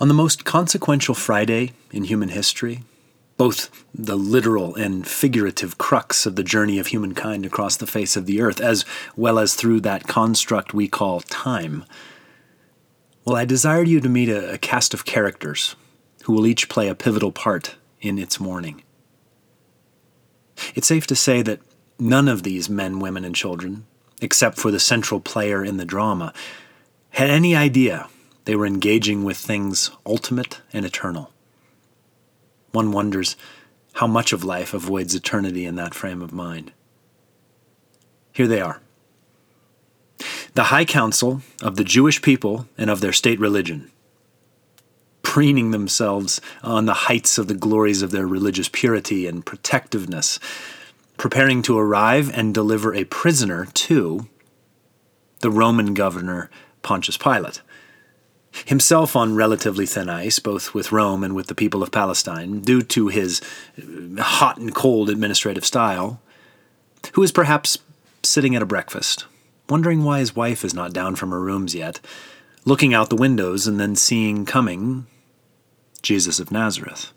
On the most consequential Friday in human history, both the literal and figurative crux of the journey of humankind across the face of the earth, as well as through that construct we call time. Well, I desired you to meet a, a cast of characters who will each play a pivotal part in its morning. It's safe to say that none of these men, women, and children, except for the central player in the drama, had any idea they were engaging with things ultimate and eternal. One wonders how much of life avoids eternity in that frame of mind. Here they are the High Council of the Jewish people and of their state religion, preening themselves on the heights of the glories of their religious purity and protectiveness, preparing to arrive and deliver a prisoner to the Roman governor Pontius Pilate himself on relatively thin ice, both with Rome and with the people of Palestine, due to his uh, hot and cold administrative style, who is perhaps sitting at a breakfast, wondering why his wife is not down from her rooms yet, looking out the windows and then seeing coming Jesus of Nazareth,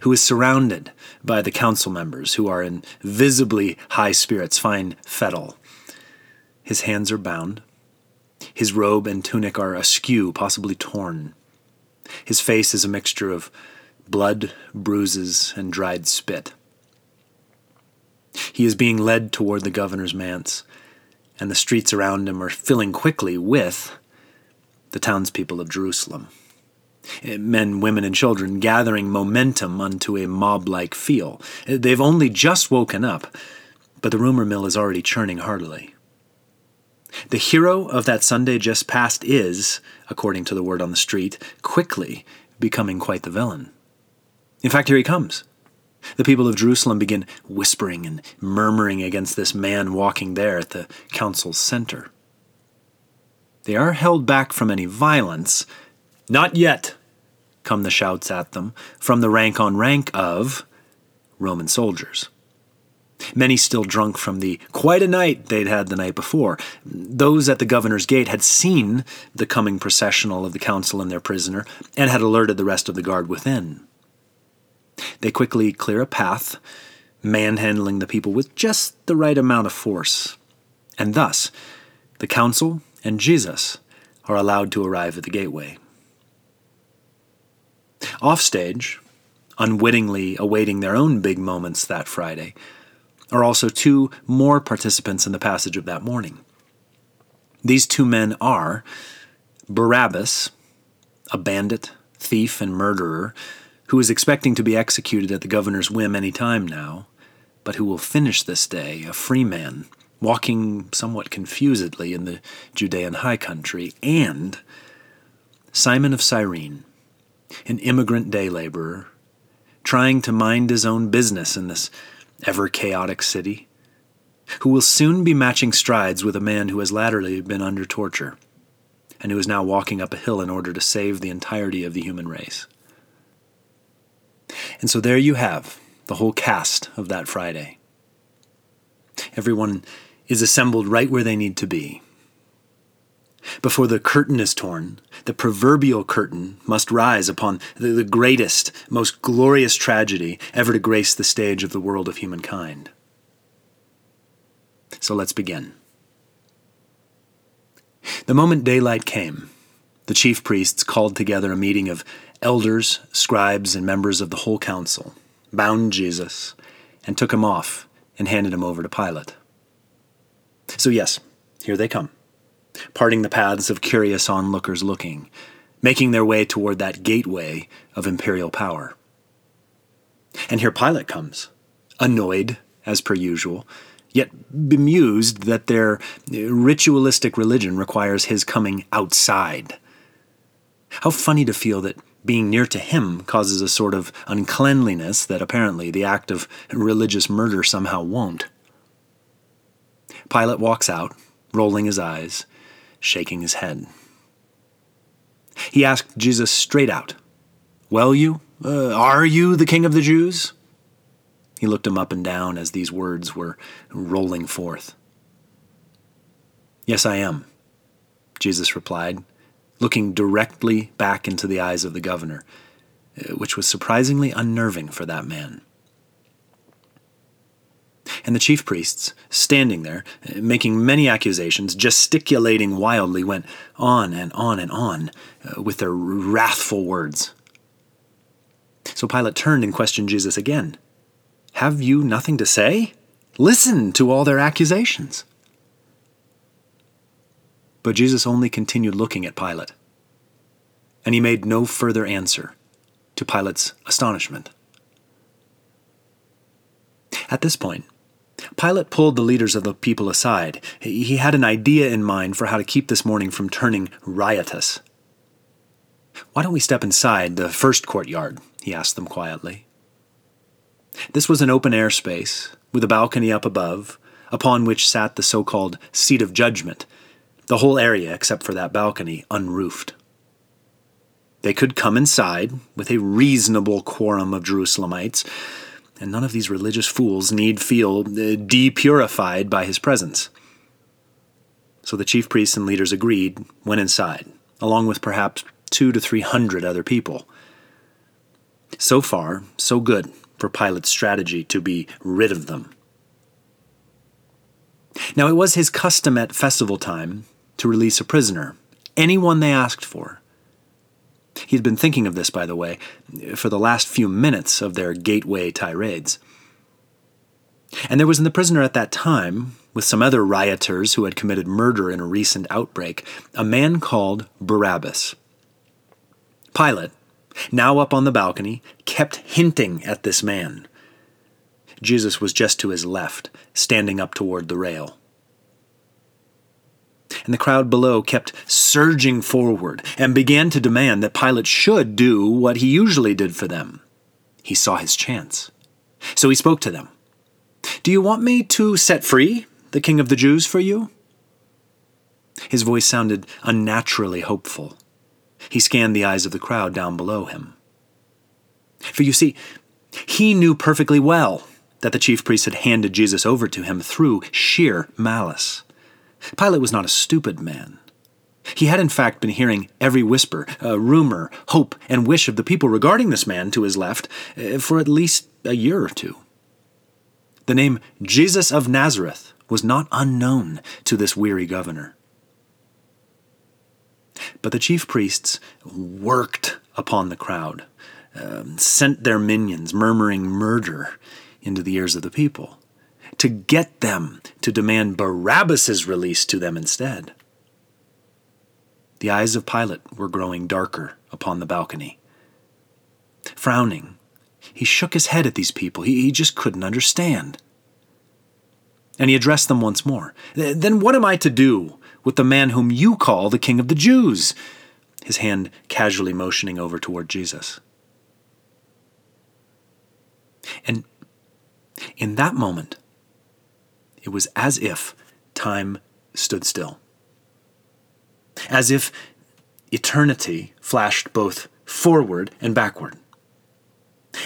who is surrounded by the council members who are in visibly high spirits, fine fettle. His hands are bound his robe and tunic are askew, possibly torn. His face is a mixture of blood, bruises, and dried spit. He is being led toward the governor's manse, and the streets around him are filling quickly with the townspeople of Jerusalem. Men, women, and children gathering momentum unto a mob like feel. They've only just woken up, but the rumor mill is already churning heartily. The hero of that Sunday just past is, according to the word on the street, quickly becoming quite the villain. In fact, here he comes. The people of Jerusalem begin whispering and murmuring against this man walking there at the council's center. They are held back from any violence. Not yet, come the shouts at them from the rank on rank of Roman soldiers many still drunk from the quite a night they'd had the night before. Those at the governor's gate had seen the coming processional of the council and their prisoner, and had alerted the rest of the guard within. They quickly clear a path, manhandling the people with just the right amount of force. And thus, the council and Jesus are allowed to arrive at the gateway. Offstage, unwittingly awaiting their own big moments that Friday, are also two more participants in the passage of that morning. These two men are Barabbas, a bandit, thief, and murderer, who is expecting to be executed at the governor's whim any time now, but who will finish this day a free man, walking somewhat confusedly in the Judean high country, and Simon of Cyrene, an immigrant day laborer, trying to mind his own business in this ever chaotic city, who will soon be matching strides with a man who has latterly been under torture, and who is now walking up a hill in order to save the entirety of the human race. And so there you have the whole cast of that Friday. Everyone is assembled right where they need to be. Before the curtain is torn, the proverbial curtain must rise upon the, greatest, most glorious tragedy ever to grace the stage of the world of humankind. So let's begin. The moment daylight came, the chief priests called together a meeting of elders, scribes, and members of the whole council, bound Jesus, and took him off and handed him over to Pilate. So, yes, here they come parting the paths of curious onlookers looking, making their way toward that gateway of imperial power. And here Pilate comes, annoyed, as per usual, yet bemused that their ritualistic religion requires his coming outside. How funny to feel that being near to him causes a sort of uncleanliness that apparently the act of religious murder somehow won't. Pilate walks out, rolling his eyes, shaking his head. He asked Jesus straight out, Well, you, uh, are you the king of the Jews? He looked him up and down as these words were rolling forth. Yes, I am, Jesus replied, looking directly back into the eyes of the governor, uh, which was surprisingly unnerving for that man. And the chief priests, standing there, uh, making many accusations, gesticulating wildly, went on and on and on uh, with their wrathful words. So Pilate turned and questioned Jesus again Have you nothing to say? Listen to all their accusations. But Jesus only continued looking at Pilate, and he made no further answer to Pilate's astonishment. At this point, Pilate pulled the leaders of the people aside. He had an idea in mind for how to keep this morning from turning riotous. Why don't we step inside the first courtyard? he asked them quietly. This was an open air space, with a balcony up above, upon which sat the so called seat of judgment, the whole area, except for that balcony, unroofed. They could come inside with a reasonable quorum of Jerusalemites, and none of these religious fools need feel uh, depurified by his presence. So the chief priests and leaders agreed, went inside, along with perhaps two to three hundred other people. So far, so good for Pilate's strategy to be rid of them. Now, it was his custom at festival time to release a prisoner, anyone they asked for. He had been thinking of this, by the way, for the last few minutes of their gateway tirades. And there was in the prisoner at that time, with some other rioters who had committed murder in a recent outbreak, a man called Barabbas. Pilate, now up on the balcony, kept hinting at this man. Jesus was just to his left, standing up toward the rail. And the crowd below kept surging forward and began to demand that Pilate should do what he usually did for them. He saw his chance. So he spoke to them Do you want me to set free the King of the Jews for you? His voice sounded unnaturally hopeful. He scanned the eyes of the crowd down below him. For you see, he knew perfectly well that the chief priests had handed Jesus over to him through sheer malice. Pilate was not a stupid man. He had, in fact, been hearing every whisper, uh, rumor, hope, and wish of the people regarding this man to his left uh, for at least a year or two. The name Jesus of Nazareth was not unknown to this weary governor. But the chief priests worked upon the crowd, um, sent their minions murmuring murder into the ears of the people to get them to demand Barabbas's release to them instead. The eyes of Pilate were growing darker upon the balcony. Frowning, he shook his head at these people. He, he just couldn't understand. And he addressed them once more. Then what am I to do with the man whom you call the King of the Jews? His hand casually motioning over toward Jesus. And in that moment, it was as if time stood still. As if eternity flashed both forward and backward.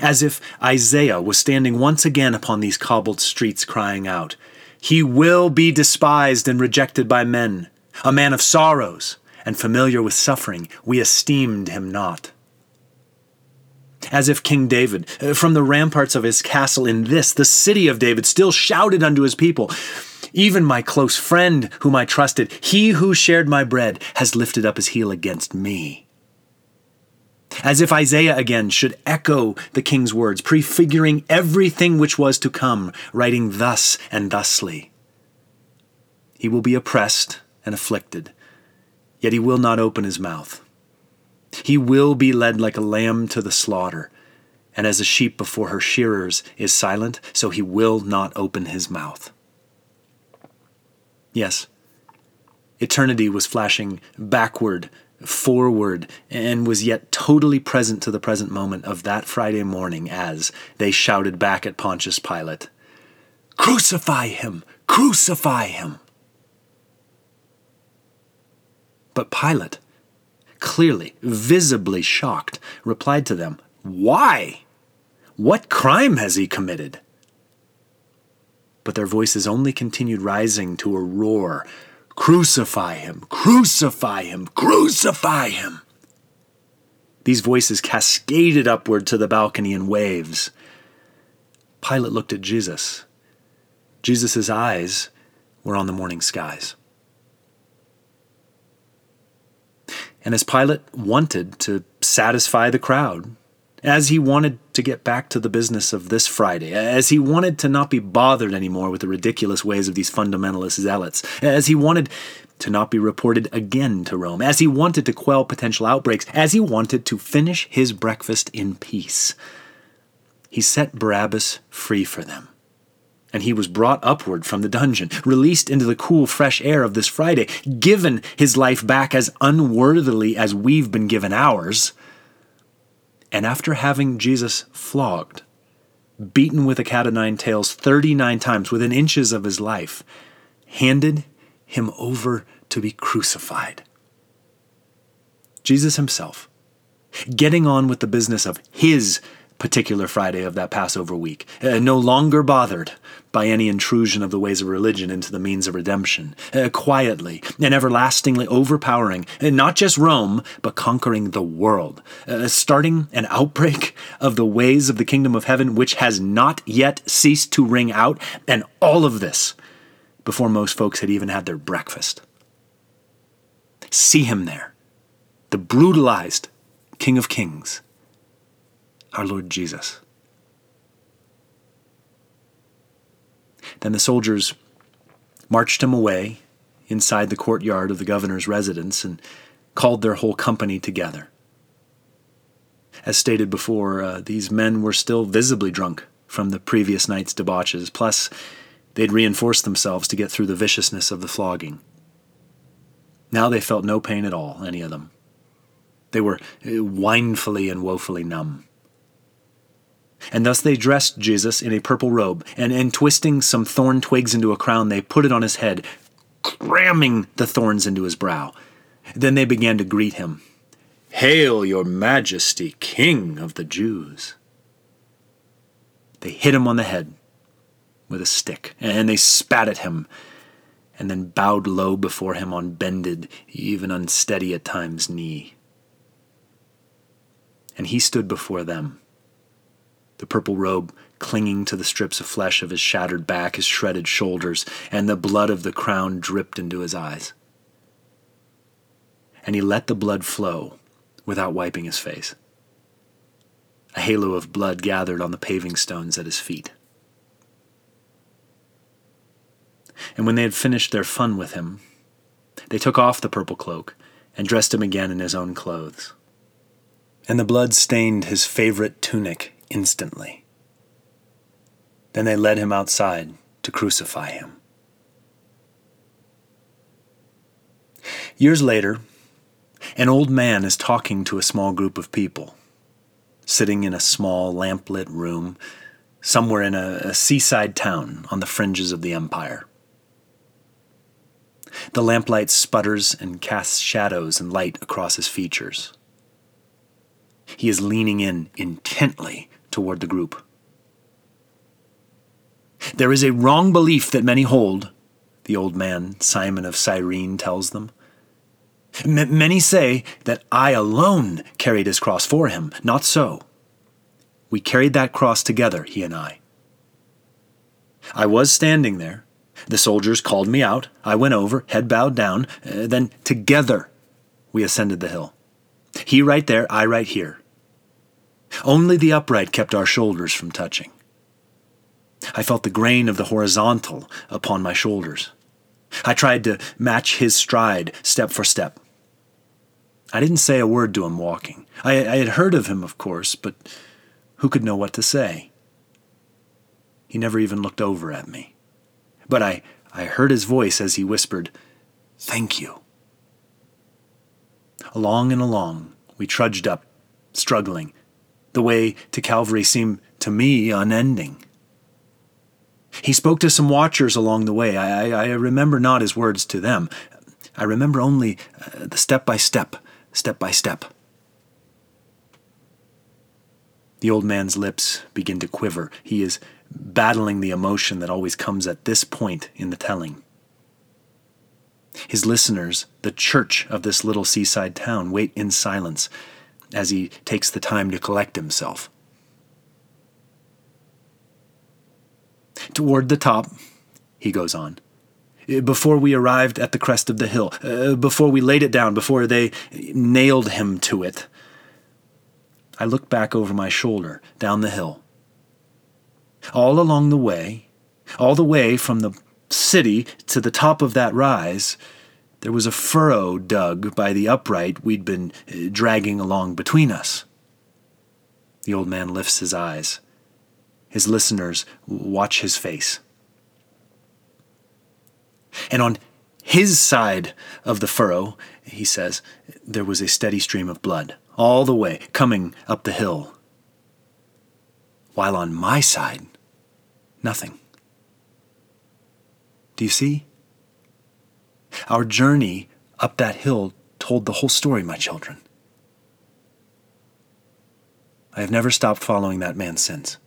As if Isaiah was standing once again upon these cobbled streets crying out, He will be despised and rejected by men, a man of sorrows and familiar with suffering. We esteemed him not as if King David, uh, from the ramparts of his castle in this, the city of David, still shouted unto his people, Even my close friend, whom I trusted, he who shared my bread, has lifted up his heel against me. As if Isaiah again should echo the king's words, prefiguring everything which was to come, writing thus and thusly. He will be oppressed and afflicted, yet he will not open his mouth. He will be led like a lamb to the slaughter. And as a sheep before her shearers is silent, so he will not open his mouth. Yes, eternity was flashing backward, forward, and was yet totally present to the present moment of that Friday morning as they shouted back at Pontius Pilate, Crucify him! Crucify him! But Pilate clearly, visibly shocked, replied to them, Why? What crime has he committed? But their voices only continued rising to a roar Crucify him! Crucify him! Crucify him! These voices cascaded upward to the balcony in waves. Pilate looked at Jesus. Jesus' eyes were on the morning skies. And as Pilate wanted to satisfy the crowd, as he wanted to get back to the business of this Friday, as he wanted to not be bothered anymore with the ridiculous ways of these fundamentalist zealots, as he wanted to not be reported again to Rome, as he wanted to quell potential outbreaks, as he wanted to finish his breakfast in peace, he set Barabbas free for them. And he was brought upward from the dungeon, released into the cool, fresh air of this Friday, given his life back as unworthily as we've been given ours. And after having Jesus flogged, beaten with a cat o' nine tails 39 times within inches of his life, handed him over to be crucified. Jesus himself, getting on with the business of his particular Friday of that Passover week, uh, no longer bothered by any intrusion of the ways of religion into the means of redemption, uh, quietly and everlastingly overpowering uh, not just Rome, but conquering the world, uh, starting an outbreak of the ways of the kingdom of heaven which has not yet ceased to ring out, and all of this before most folks had even had their breakfast. See him there, the brutalized King of Kings our Lord Jesus. Then the soldiers marched him away inside the courtyard of the governor's residence and called their whole company together. As stated before, uh, these men were still visibly drunk from the previous night's debauches, plus, they'd reinforced themselves to get through the viciousness of the flogging. Now they felt no pain at all, any of them. They were uh, winefully and woefully numb. And thus they dressed Jesus in a purple robe, and, and twisting some thorn twigs into a crown, they put it on his head, cramming the thorns into his brow. Then they began to greet him Hail, your majesty, King of the Jews! They hit him on the head with a stick, and they spat at him, and then bowed low before him on bended, even unsteady at times, knee. And he stood before them the purple robe clinging to the strips of flesh of his shattered back, his shredded shoulders, and the blood of the crown dripped into his eyes. And he let the blood flow without wiping his face. A halo of blood gathered on the paving stones at his feet. And when they had finished their fun with him, they took off the purple cloak and dressed him again in his own clothes. And the blood stained his favorite tunic instantly. Then they led him outside to crucify him. Years later, an old man is talking to a small group of people, sitting in a small lamplit room somewhere in a, a, seaside town on the fringes of the empire. The lamplight sputters and casts shadows and light across his features. He is leaning in intently toward the group. There is a wrong belief that many hold, the old man Simon of Cyrene tells them. M- many say that I alone carried his cross for him. Not so. We carried that cross together, he and I. I was standing there. The soldiers called me out. I went over, head bowed down. Uh, then together we ascended the hill. He right there, I right here. Only the upright kept our shoulders from touching. I felt the grain of the horizontal upon my shoulders. I tried to match his stride step for step. I didn't say a word to him walking. I, I, had heard of him, of course, but who could know what to say? He never even looked over at me. But I, I heard his voice as he whispered, Thank you. Along and along, we trudged up, struggling, the way to Calvary seemed to me unending. He spoke to some watchers along the way. I, I, I remember not his words to them. I remember only uh, the step by step, step by step. The old man's lips begin to quiver. He is battling the emotion that always comes at this point in the telling. His listeners, the church of this little seaside town, wait in silence as he takes the time to collect himself. Toward the top, he goes on, before we arrived at the crest of the hill, uh, before we laid it down, before they nailed him to it, I looked back over my shoulder down the hill. All along the way, all the way from the city to the top of that rise, there was a furrow dug by the upright we'd been uh, dragging along between us. The old man lifts his eyes. His listeners watch his face. And on his side of the furrow, he says, there was a steady stream of blood, all the way, coming up the hill. While on my side, nothing. Do you see? Our journey up that hill told the whole story, my children. I have never stopped following that man since.